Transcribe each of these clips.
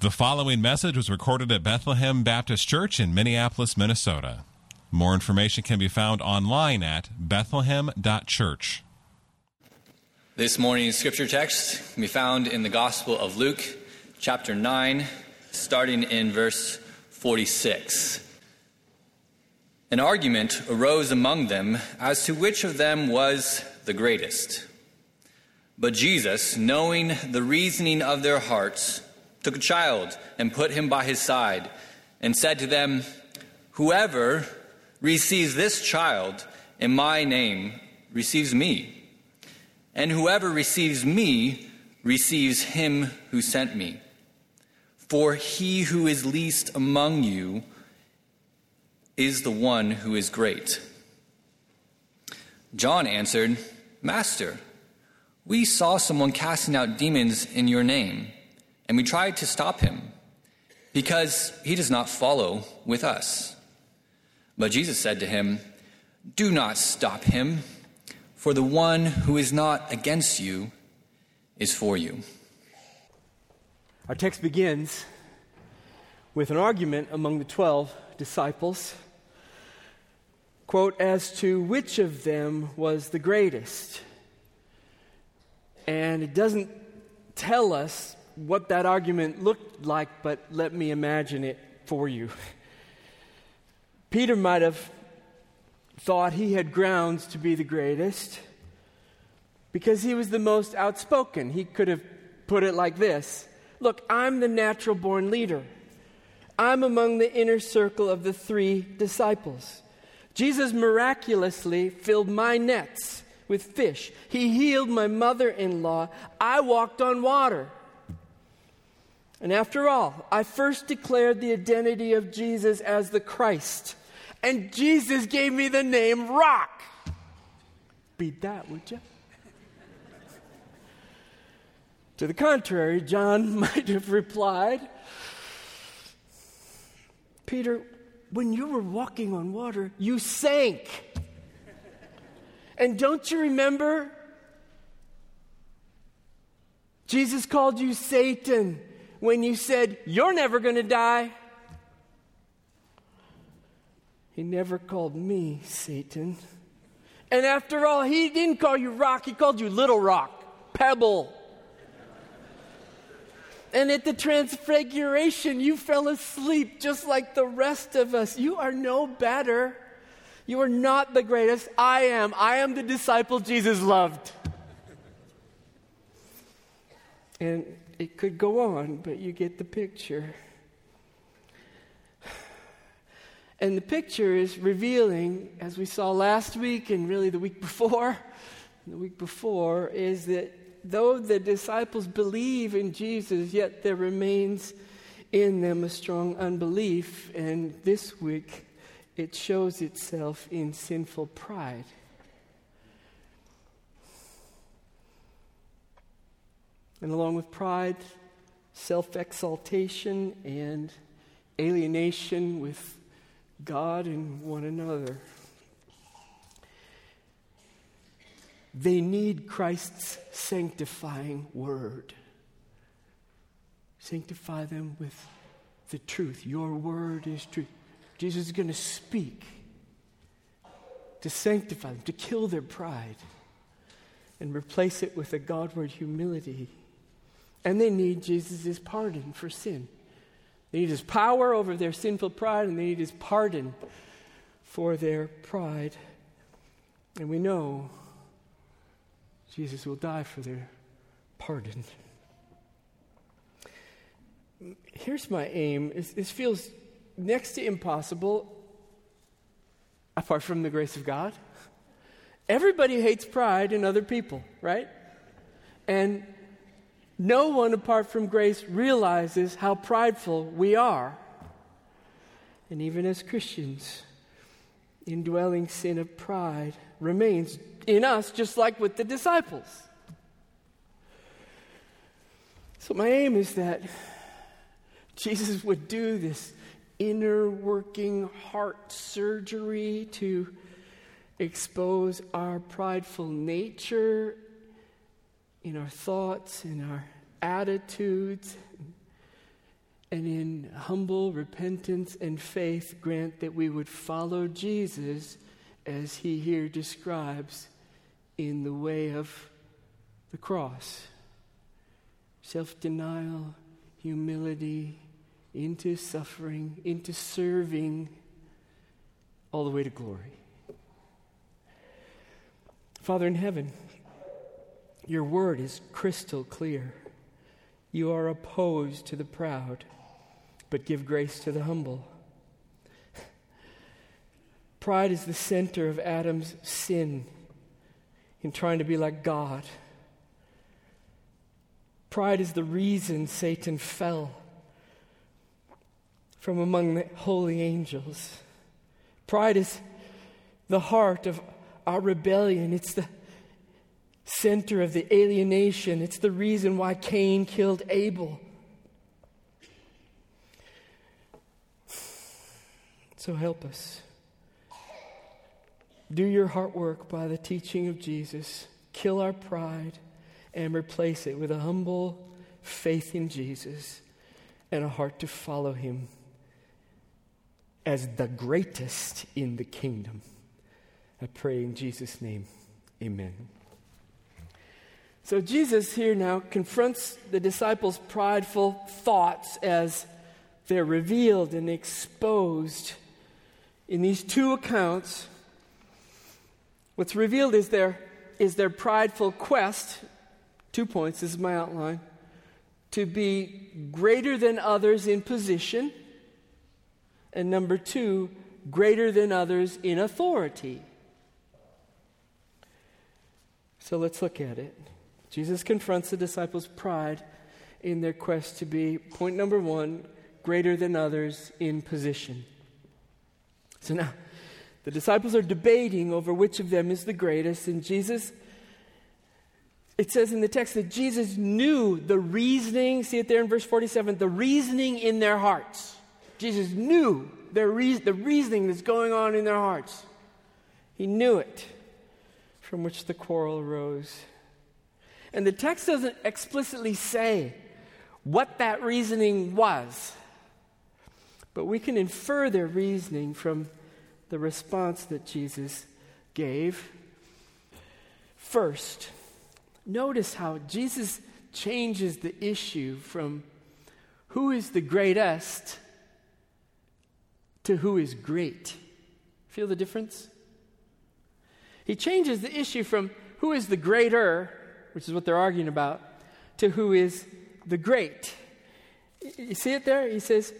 The following message was recorded at Bethlehem Baptist Church in Minneapolis, Minnesota. More information can be found online at bethlehem.church. This morning's scripture text can be found in the Gospel of Luke, chapter 9, starting in verse 46. An argument arose among them as to which of them was the greatest. But Jesus, knowing the reasoning of their hearts, took a child and put him by his side, and said to them, Whoever receives this child in my name receives me, and whoever receives me receives him who sent me. For he who is least among you is the one who is great. John answered, Master, we saw someone casting out demons in your name and we tried to stop him because he does not follow with us. But Jesus said to him, Do not stop him, for the one who is not against you is for you. Our text begins with an argument among the 12 disciples. Quote, as to which of them was the greatest. And it doesn't tell us what that argument looked like, but let me imagine it for you. Peter might have thought he had grounds to be the greatest because he was the most outspoken. He could have put it like this Look, I'm the natural born leader. I'm among the inner circle of the three disciples. Jesus miraculously filled my nets with fish. He healed my mother in law. I walked on water. And after all, I first declared the identity of Jesus as the Christ. And Jesus gave me the name Rock. Beat that, would you? to the contrary, John might have replied Peter, when you were walking on water, you sank. And don't you remember? Jesus called you Satan when you said, You're never going to die. He never called me Satan. And after all, he didn't call you rock, he called you little rock, pebble. And at the transfiguration, you fell asleep just like the rest of us. You are no better. You are not the greatest. I am. I am the disciple Jesus loved. And it could go on, but you get the picture. And the picture is revealing, as we saw last week and really the week before, the week before, is that though the disciples believe in Jesus, yet there remains in them a strong unbelief. And this week, it shows itself in sinful pride. And along with pride, self exaltation and alienation with God and one another. They need Christ's sanctifying word. Sanctify them with the truth. Your word is truth. Jesus is going to speak to sanctify them, to kill their pride, and replace it with a Godward humility. And they need Jesus' pardon for sin. They need his power over their sinful pride, and they need his pardon for their pride. And we know Jesus will die for their pardon. Here's my aim. This feels next to impossible apart from the grace of God. Everybody hates pride in other people, right? And no one apart from grace realizes how prideful we are. And even as Christians, indwelling sin of pride remains in us, just like with the disciples. So, my aim is that Jesus would do this inner working heart surgery to expose our prideful nature in our thoughts, in our attitudes, And in humble repentance and faith, grant that we would follow Jesus as he here describes in the way of the cross self denial, humility, into suffering, into serving, all the way to glory. Father in heaven, your word is crystal clear. You are opposed to the proud, but give grace to the humble. Pride is the center of Adam's sin in trying to be like God. Pride is the reason Satan fell from among the holy angels. Pride is the heart of our rebellion. It's the center of the alienation. It's the reason why Cain killed Abel. So help us. Do your heart work by the teaching of Jesus. Kill our pride and replace it with a humble faith in Jesus and a heart to follow him as the greatest in the kingdom. I pray in Jesus' name. Amen. So Jesus here now confronts the disciples' prideful thoughts as they're revealed and exposed in these two accounts. What's revealed is their, is their prideful quest, two points, this is my outline, to be greater than others in position and number two, greater than others in authority. So let's look at it. Jesus confronts the disciples' pride in their quest to be, point number one, greater than others in position. So now, the disciples are debating over which of them is the greatest, and Jesus, it says in the text that Jesus knew the reasoning, see it there in verse 47, the reasoning in their hearts. Jesus knew their re- the reasoning that's going on in their hearts. He knew it from which the quarrel arose. And the text doesn't explicitly say what that reasoning was, but we can infer their reasoning from the response that Jesus gave. First, notice how Jesus changes the issue from who is the greatest to who is great. Feel the difference? He changes the issue from who is the greater, which is what they're arguing about, to who is the great. You see it there? He says,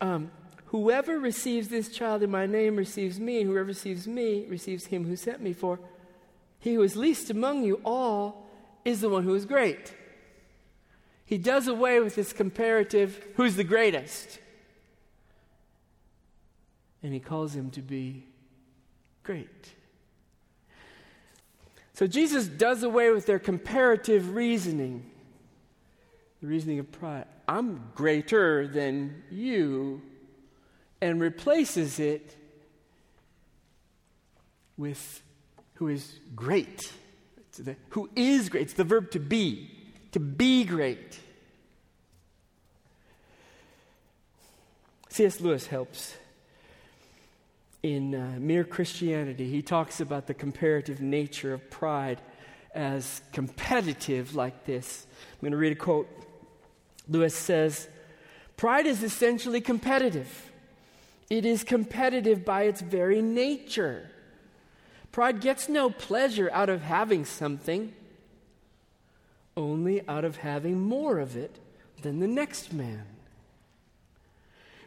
um, Whoever receives this child in my name receives me, and whoever receives me receives him who sent me. For he who is least among you all is the one who is great. He does away with this comparative who's the greatest and he calls him to be great. So Jesus does away with their comparative reasoning, the reasoning of pride. I'm greater than you, and replaces it with who is great. The, who is great. It's the verb to be, to be great. C.S. Lewis helps in uh, Mere Christianity, he talks about the comparative nature of pride as competitive, like this. I'm going to read a quote. Lewis says, Pride is essentially competitive. It is competitive by its very nature. Pride gets no pleasure out of having something, only out of having more of it than the next man.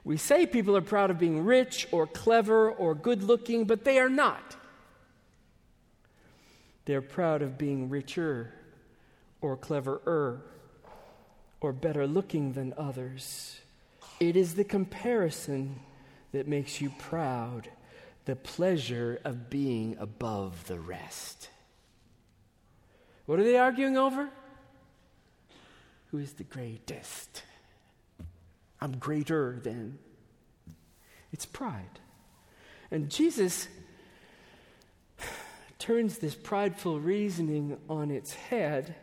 We say people are proud of being rich or clever or good looking, but they are not. They're proud of being richer or cleverer or better looking than others. It is the comparison that makes you proud, the pleasure of being above the rest. What are they arguing over? Who is the greatest? I'm greater than. It's pride. And Jesus turns this prideful reasoning on its head.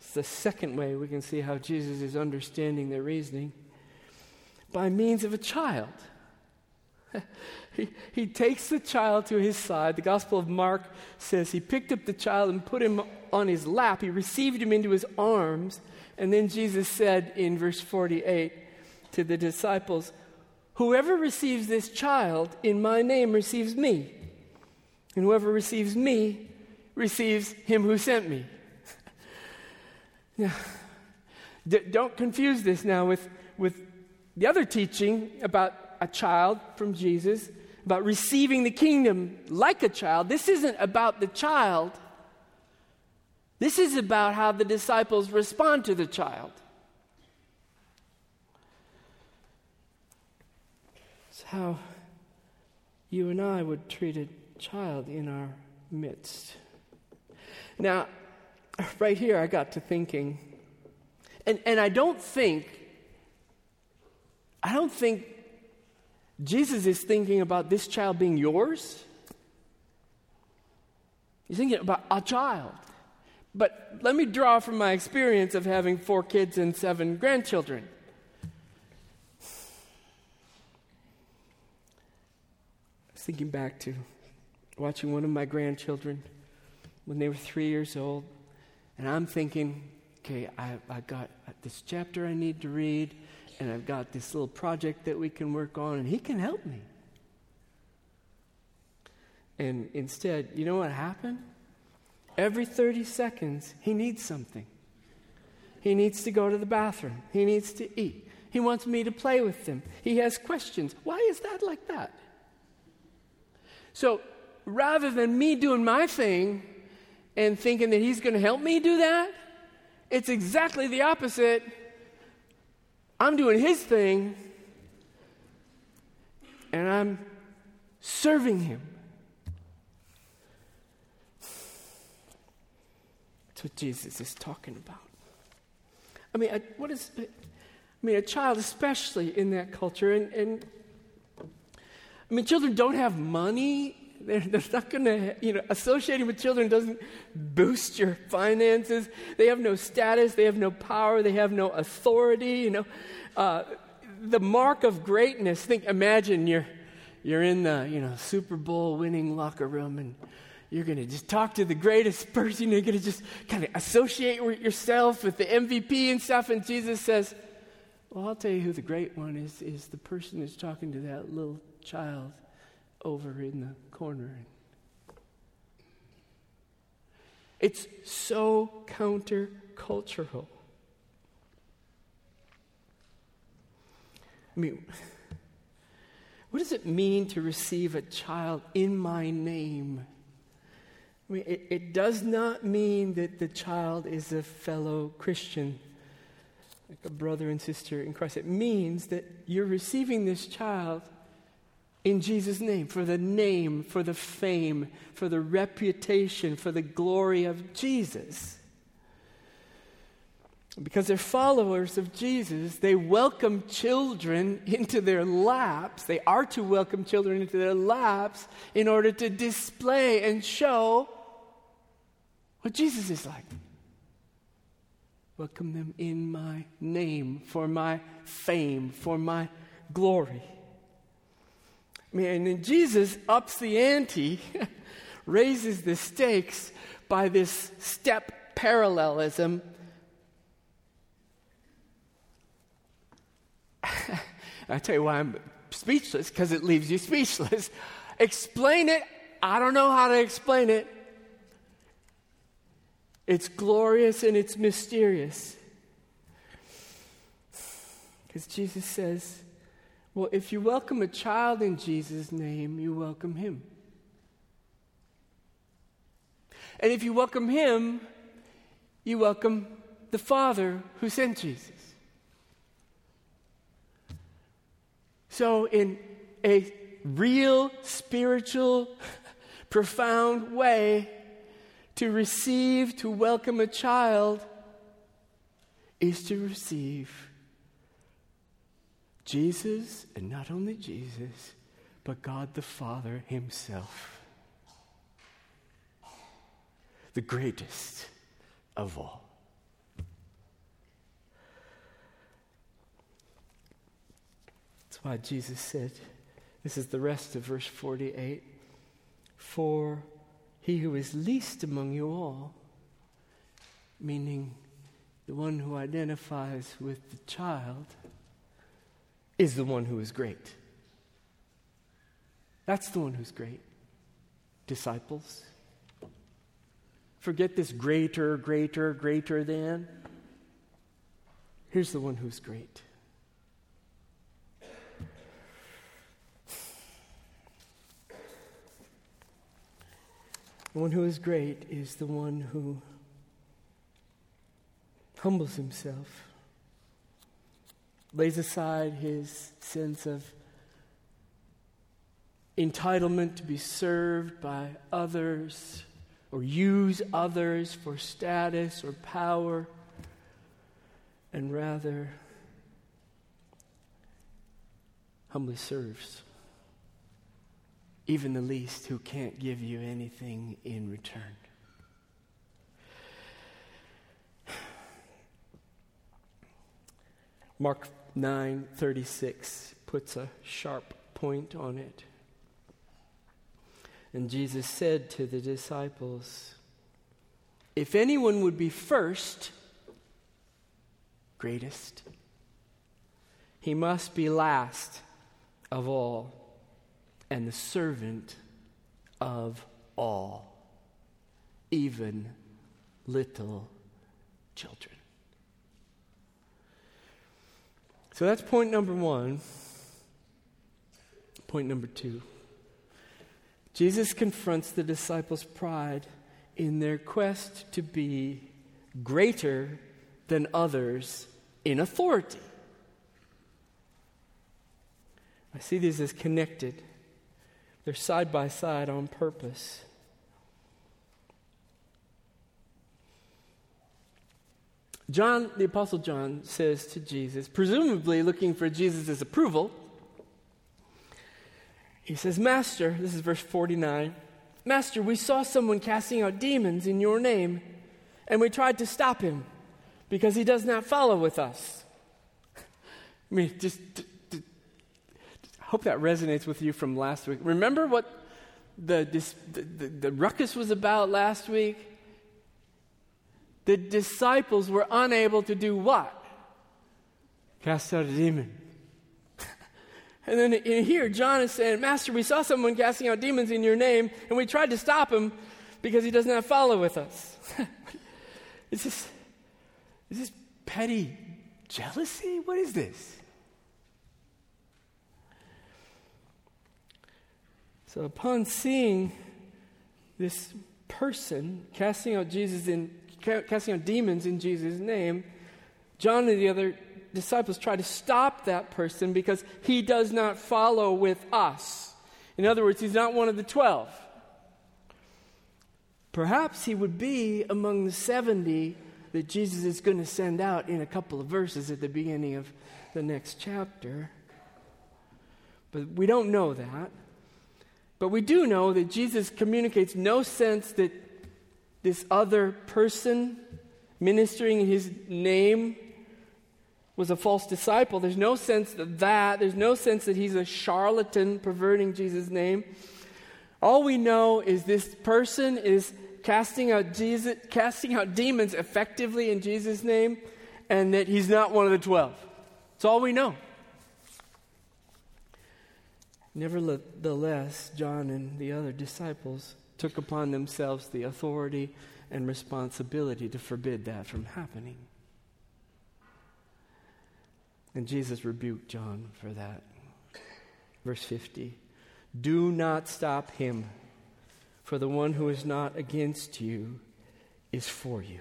It's the second way we can see how Jesus is understanding their reasoning. by means of a child. he, he takes the child to his side. The Gospel of Mark says he picked up the child and put him on his lap. He received him into his arms. And then Jesus said in verse 48 to the disciples, Whoever receives this child in my name receives me. And whoever receives me receives him who sent me. now, d- don't confuse this now with, with the other teaching about a child from Jesus, about receiving the kingdom like a child. This isn't about the child, this is about how the disciples respond to the child. It's how you and I would treat a child in our midst. Now, right here, I got to thinking, and, and I don't think, I don't think Jesus is thinking about this child being yours. He's thinking about a child. But let me draw from my experience of having four kids and seven grandchildren. Was thinking back to watching one of my grandchildren when they were three years old, and I'm thinking, okay, I, I got this chapter I need to read, and I've got this little project that we can work on, and he can help me. And instead, you know what happened? Every 30 seconds, he needs something. He needs to go to the bathroom. He needs to eat. He wants me to play with him. He has questions. Why is that like that? So rather than me doing my thing and thinking that he's going to help me do that, it's exactly the opposite. I'm doing his thing and I'm serving him. That's what Jesus is talking about. I mean, what is, I mean, a child, especially in that culture, and, and I mean, children don't have money they're, they're not going to, you know, associating with children doesn't boost your finances. They have no status, they have no power, they have no authority, you know. Uh, the mark of greatness, think, imagine you're, you're in the, you know, Super Bowl winning locker room and you're going to just talk to the greatest person. You're going to just kind of associate with yourself with the MVP and stuff. And Jesus says, well, I'll tell you who the great one is, is the person that's talking to that little child over in the corner. It's so countercultural. I mean, what does it mean to receive a child in my name? I mean, it, it does not mean that the child is a fellow Christian, like a brother and sister in Christ. It means that you're receiving this child in Jesus' name, for the name, for the fame, for the reputation, for the glory of Jesus. Because they're followers of Jesus, they welcome children into their laps. They are to welcome children into their laps in order to display and show what Jesus is like. Welcome them in my name, for my fame, for my glory. Man, and Jesus ups the ante, raises the stakes by this step parallelism. I tell you why I'm speechless, because it leaves you speechless. Explain it. I don't know how to explain it. It's glorious and it's mysterious. Because Jesus says, well, if you welcome a child in Jesus' name, you welcome him. And if you welcome him, you welcome the Father who sent Jesus. So, in a real, spiritual, profound way, to receive, to welcome a child, is to receive Jesus, and not only Jesus, but God the Father Himself. The greatest of all. That's why Jesus said, this is the rest of verse 48 For he who is least among you all, meaning the one who identifies with the child, is the one who is great. That's the one who's great. Disciples. Forget this greater, greater, greater than. Here's the one who's great. The one who is great is the one who humbles himself, lays aside his sense of entitlement to be served by others or use others for status or power, and rather humbly serves even the least who can't give you anything in return. Mark 9:36 puts a sharp point on it. And Jesus said to the disciples, If anyone would be first, greatest, he must be last of all and the servant of all, even little children. So that's point number one. Point number two Jesus confronts the disciples' pride in their quest to be greater than others in authority. I see these as connected. They're side by side on purpose. John, the Apostle John, says to Jesus, presumably looking for Jesus' approval, he says, Master, this is verse 49, Master, we saw someone casting out demons in your name, and we tried to stop him because he does not follow with us. I mean, just hope that resonates with you from last week. Remember what the, this, the, the, the ruckus was about last week? The disciples were unable to do what? Cast out a demon. and then in here, John is saying, Master, we saw someone casting out demons in your name, and we tried to stop him because he does not follow with us. is, this, is this petty jealousy? What is this? So upon seeing this person casting out Jesus in casting out demons in Jesus' name, John and the other disciples try to stop that person because he does not follow with us. In other words, he's not one of the twelve. Perhaps he would be among the 70 that Jesus is going to send out in a couple of verses at the beginning of the next chapter. But we don't know that. But we do know that Jesus communicates no sense that this other person ministering in his name was a false disciple. There's no sense that that. There's no sense that he's a charlatan perverting Jesus' name. All we know is this person is casting out Jesus, casting out demons effectively in Jesus' name, and that he's not one of the twelve. That's all we know. Nevertheless, John and the other disciples took upon themselves the authority and responsibility to forbid that from happening. And Jesus rebuked John for that. Verse 50 Do not stop him, for the one who is not against you is for you.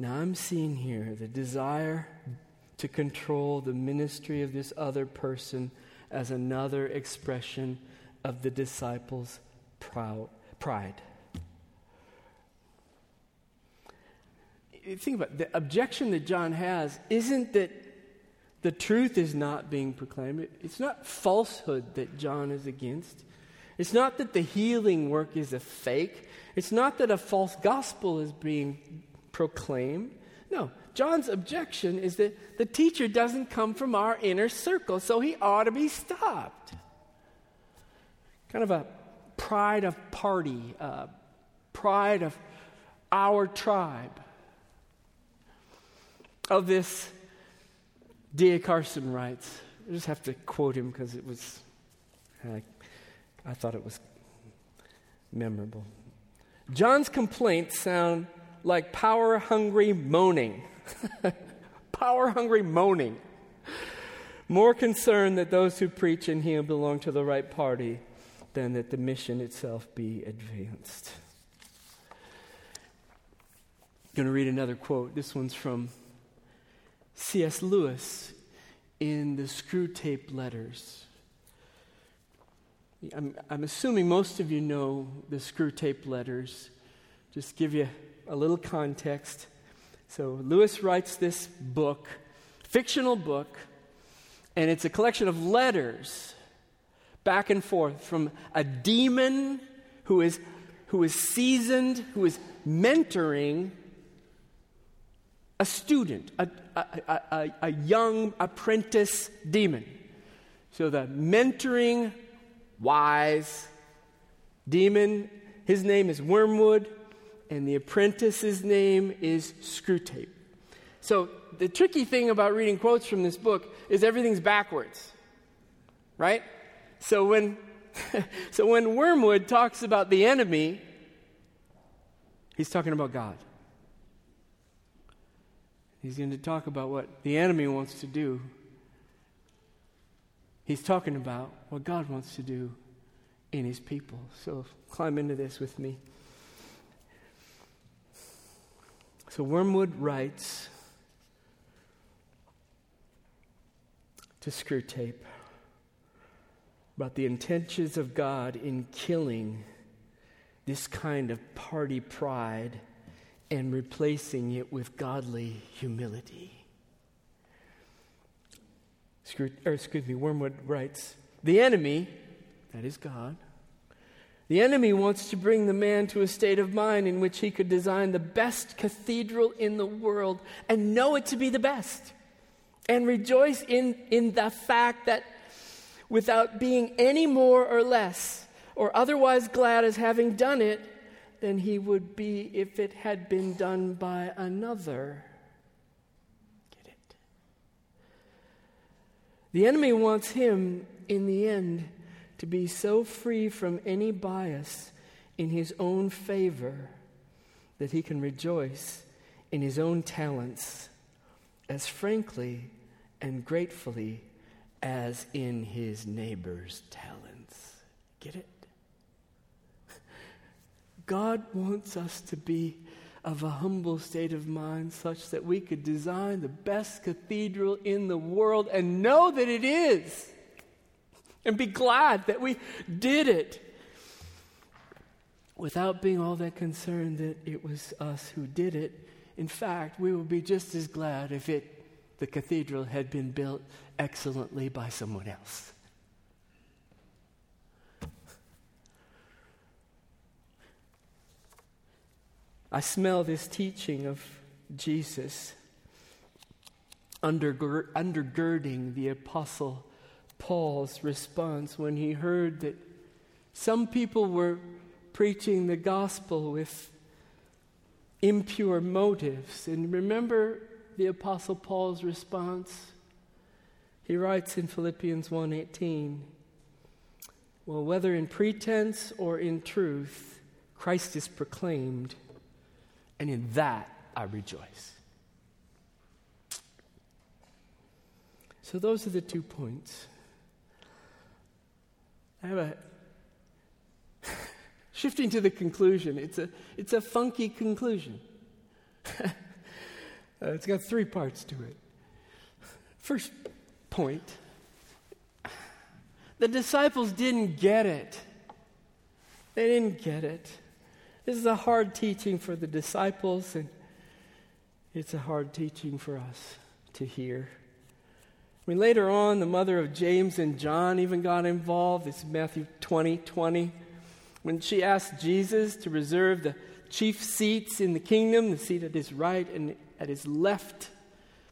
Now I'm seeing here the desire to control the ministry of this other person as another expression of the disciples' pride. Think about it. the objection that John has isn't that the truth is not being proclaimed. It's not falsehood that John is against. It's not that the healing work is a fake. It's not that a false gospel is being proclaimed. No, John's objection is that the teacher doesn't come from our inner circle, so he ought to be stopped. Kind of a pride of party, pride of our tribe. Of this, D.A. Carson writes, I just have to quote him because it was, I, I thought it was memorable. John's complaints sound like power hungry moaning. power hungry moaning. More concerned that those who preach in him belong to the right party than that the mission itself be advanced. I'm going to read another quote. This one's from C.S. Lewis in the Screwtape Letters. I'm, I'm assuming most of you know the Screwtape Letters. Just give you a little context. So, Lewis writes this book, fictional book, and it's a collection of letters back and forth from a demon who is, who is seasoned, who is mentoring a student, a, a, a, a young apprentice demon. So the mentoring, wise demon, his name is Wormwood, and the apprentice's name is Screwtape. So the tricky thing about reading quotes from this book is everything's backwards, right? So when, so when Wormwood talks about the enemy, he's talking about God. He's going to talk about what the enemy wants to do. He's talking about what God wants to do in his people. So climb into this with me. So Wormwood writes to Screwtape about the intentions of God in killing this kind of party pride and replacing it with godly humility. Or excuse me, Wormwood writes The enemy, that is God, the enemy wants to bring the man to a state of mind in which he could design the best cathedral in the world and know it to be the best and rejoice in, in the fact that without being any more or less or otherwise glad as having done it than he would be if it had been done by another. Get it? The enemy wants him, in the end, to be so free from any bias in his own favor that he can rejoice in his own talents as frankly and gratefully as in his neighbor's talents. Get it? God wants us to be of a humble state of mind such that we could design the best cathedral in the world and know that it is. And be glad that we did it without being all that concerned that it was us who did it. In fact, we would be just as glad if it the cathedral had been built excellently by someone else. I smell this teaching of Jesus undergirding the Apostle Paul's response when he heard that some people were preaching the gospel with impure motives. And remember the apostle Paul's response? He writes in Philippians 1:18, "Well, whether in pretense or in truth, Christ is proclaimed, and in that I rejoice." So those are the two points. I have a shifting to the conclusion. It's a it's a funky conclusion. Uh, it's got three parts to it. First point the disciples didn't get it. They didn't get it. This is a hard teaching for the disciples, and it's a hard teaching for us to hear. I mean, later on, the mother of James and John even got involved. It's Matthew 20 20. When she asked Jesus to reserve the chief seats in the kingdom, the seat at his right and that is left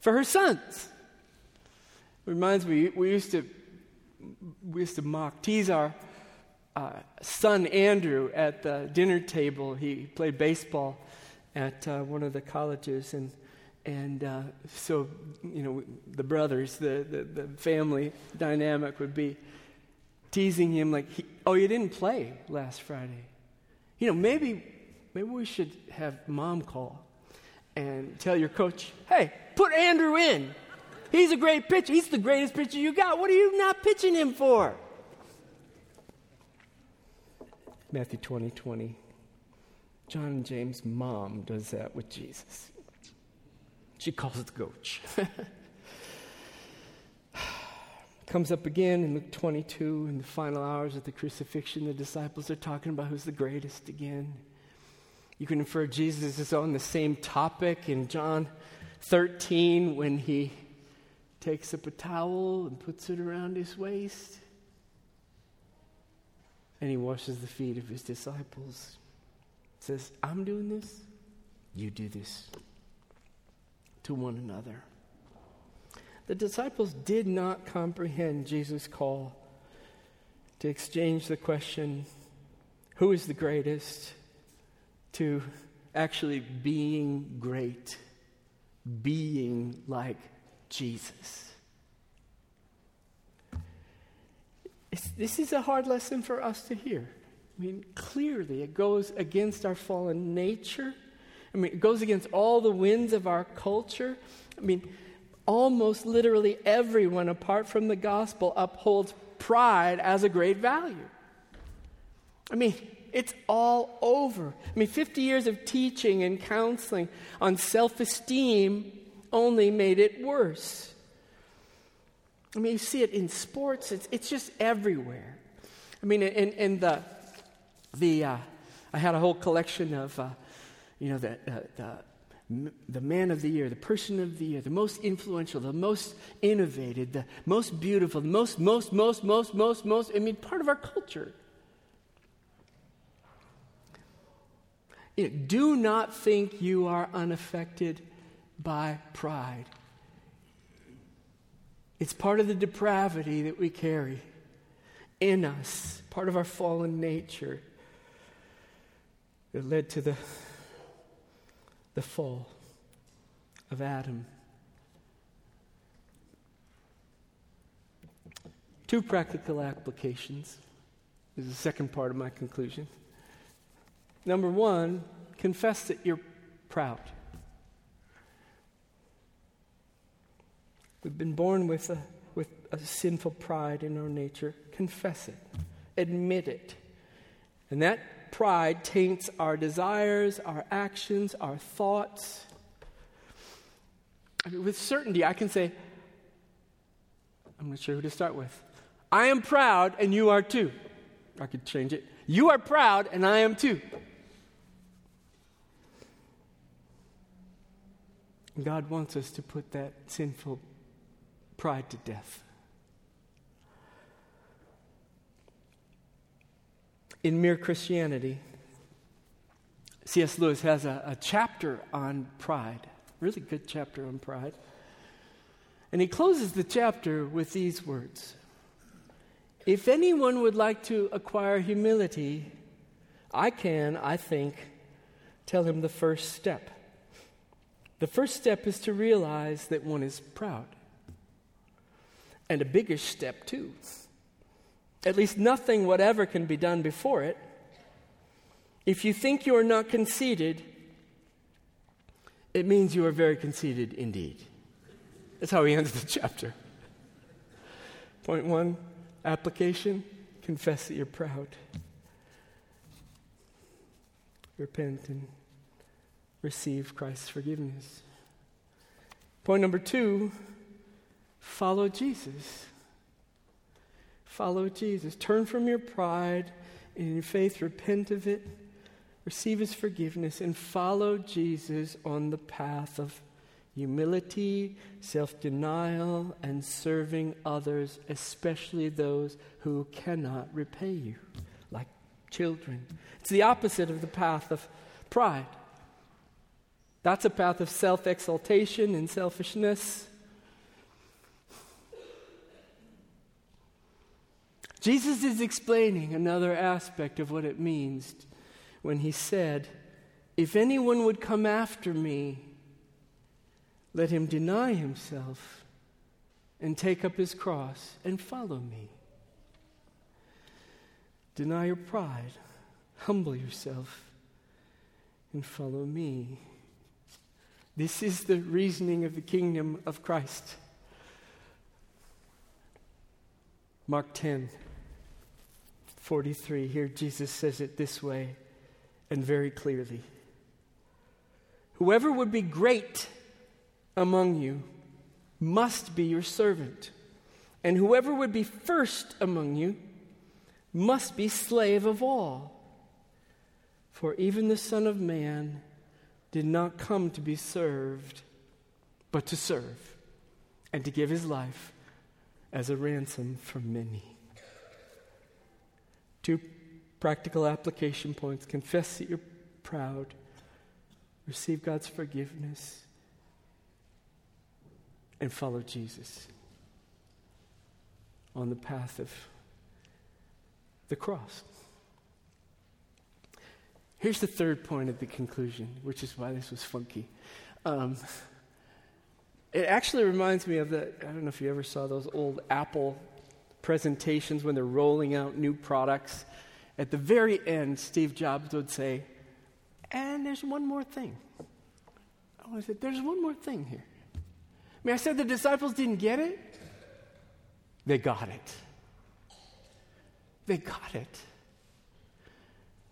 for her sons. Reminds me, we used to we used to mock, tease our uh, son Andrew at the dinner table. He played baseball at uh, one of the colleges, and and uh, so you know the brothers, the, the, the family dynamic would be teasing him like, he, "Oh, you didn't play last Friday." You know, maybe maybe we should have mom call and tell your coach, "Hey, put Andrew in." He's a great pitcher. He's the greatest pitcher you got. What are you not pitching him for? Matthew 20, 20. John and James' mom does that with Jesus. She calls it the coach. Comes up again in Luke 22 in the final hours of the crucifixion. The disciples are talking about who's the greatest again. You can infer Jesus is on the same topic in John 13 when he takes up a towel and puts it around his waist. And he washes the feet of his disciples. Says, I'm doing this, you do this to one another. The disciples did not comprehend Jesus' call to exchange the question, Who is the greatest? To actually being great, being like Jesus. It's, this is a hard lesson for us to hear. I mean, clearly, it goes against our fallen nature. I mean, it goes against all the winds of our culture. I mean, almost literally everyone, apart from the gospel, upholds pride as a great value. I mean, it's all over. I mean, 50 years of teaching and counseling on self esteem only made it worse. I mean, you see it in sports, it's, it's just everywhere. I mean, in, in the, the uh, I had a whole collection of, uh, you know, the, uh, the, the man of the year, the person of the year, the most influential, the most innovative, the most beautiful, the most, most, most, most, most, most, I mean, part of our culture. You know, do not think you are unaffected by pride. It's part of the depravity that we carry in us, part of our fallen nature that led to the, the fall of Adam. Two practical applications is the second part of my conclusion. Number one, confess that you're proud. We've been born with a, with a sinful pride in our nature. Confess it, admit it. And that pride taints our desires, our actions, our thoughts. With certainty, I can say, I'm not sure who to start with. I am proud, and you are too. I could change it. You are proud, and I am too. God wants us to put that sinful pride to death. In Mere Christianity, C.S. Lewis has a, a chapter on pride, really good chapter on pride. And he closes the chapter with these words If anyone would like to acquire humility, I can, I think, tell him the first step. The first step is to realize that one is proud and a bigger step, too. At least nothing whatever can be done before it. If you think you are not conceited, it means you are very conceited indeed. That's how he ends the chapter. Point one application confess that you're proud. Repent and receive Christ's forgiveness. Point number two Follow Jesus. Follow Jesus. Turn from your pride and in faith, repent of it, receive his forgiveness, and follow Jesus on the path of humility, self denial, and serving others, especially those who cannot repay you, like children. It's the opposite of the path of pride. That's a path of self exaltation and selfishness. Jesus is explaining another aspect of what it means when he said, If anyone would come after me, let him deny himself and take up his cross and follow me. Deny your pride, humble yourself, and follow me. This is the reasoning of the kingdom of Christ. Mark 10, 43. Here Jesus says it this way and very clearly Whoever would be great among you must be your servant, and whoever would be first among you must be slave of all. For even the Son of Man did not come to be served, but to serve, and to give his life as a ransom for many. Two practical application points confess that you're proud, receive God's forgiveness, and follow Jesus on the path of the cross. Here's the third point of the conclusion, which is why this was funky. Um, it actually reminds me of the, I don't know if you ever saw those old Apple presentations when they're rolling out new products. At the very end, Steve Jobs would say, and there's one more thing. I said, there's one more thing here. I mean, I said the disciples didn't get it. They got it. They got it.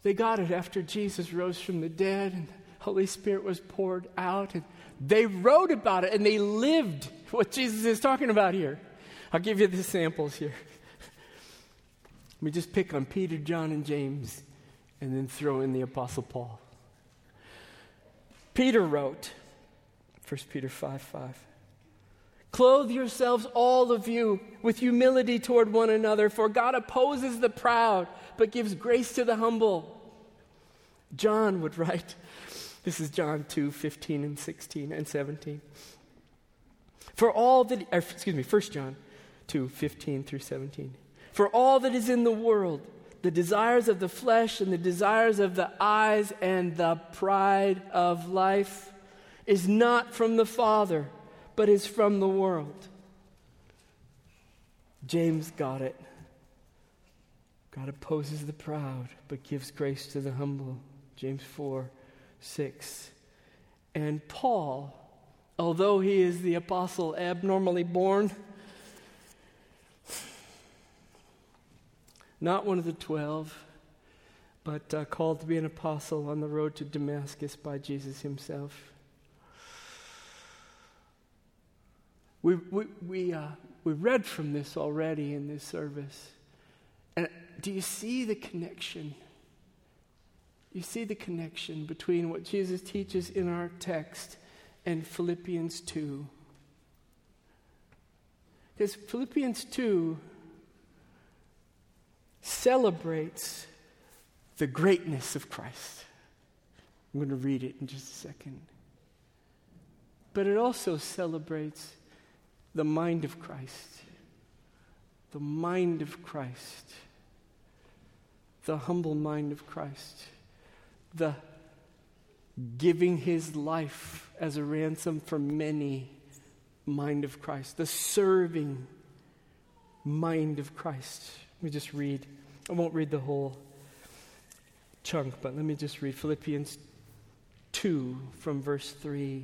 They got it after Jesus rose from the dead and the Holy Spirit was poured out. And they wrote about it and they lived what Jesus is talking about here. I'll give you the samples here. Let me just pick on Peter, John, and James and then throw in the Apostle Paul. Peter wrote, 1 Peter 5 5. Clothe yourselves, all of you, with humility toward one another, for God opposes the proud, but gives grace to the humble. John would write, this is John 2 15 and 16 and 17. For all that, er, excuse me, 1 John 2 15 through 17. For all that is in the world, the desires of the flesh and the desires of the eyes and the pride of life is not from the Father but is from the world. James got it. God opposes the proud, but gives grace to the humble. James 4 6. And Paul, although he is the apostle abnormally born, not one of the twelve, but uh, called to be an apostle on the road to Damascus by Jesus himself. We, we, we, uh, we read from this already in this service. And do you see the connection? You see the connection between what Jesus teaches in our text and Philippians 2. Because Philippians 2 celebrates the greatness of Christ. I'm going to read it in just a second. But it also celebrates the mind of Christ. The mind of Christ. The humble mind of Christ. The giving his life as a ransom for many mind of Christ. The serving mind of Christ. Let me just read. I won't read the whole chunk, but let me just read Philippians 2 from verse 3.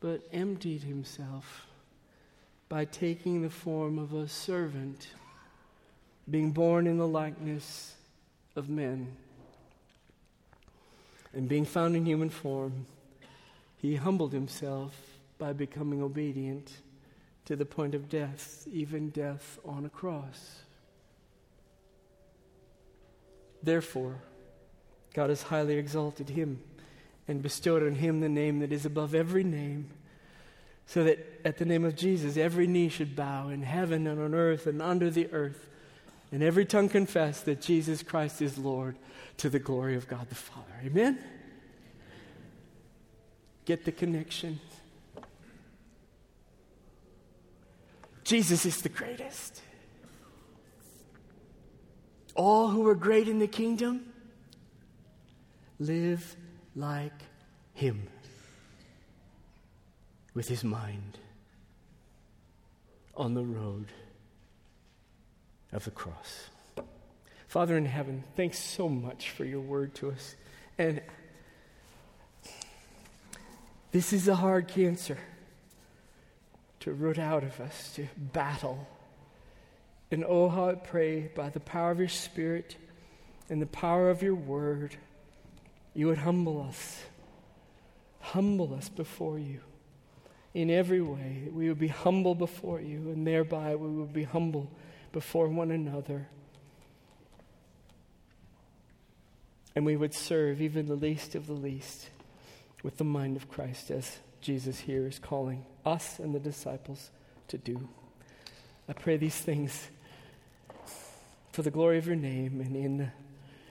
but emptied himself by taking the form of a servant, being born in the likeness of men. And being found in human form, he humbled himself by becoming obedient to the point of death, even death on a cross. Therefore, God has highly exalted him and bestowed on him the name that is above every name, so that at the name of Jesus every knee should bow in heaven and on earth and under the earth, and every tongue confess that Jesus Christ is Lord to the glory of God the Father. Amen? Get the connection. Jesus is the greatest. All who are great in the kingdom live like him with his mind on the road of the cross. Father in heaven, thanks so much for your word to us. And this is a hard cancer to root out of us, to battle. And oh, how I pray by the power of your Spirit and the power of your word, you would humble us. Humble us before you in every way. We would be humble before you, and thereby we would be humble before one another. And we would serve even the least of the least with the mind of Christ, as Jesus here is calling us and the disciples to do. I pray these things for the glory of your name and in,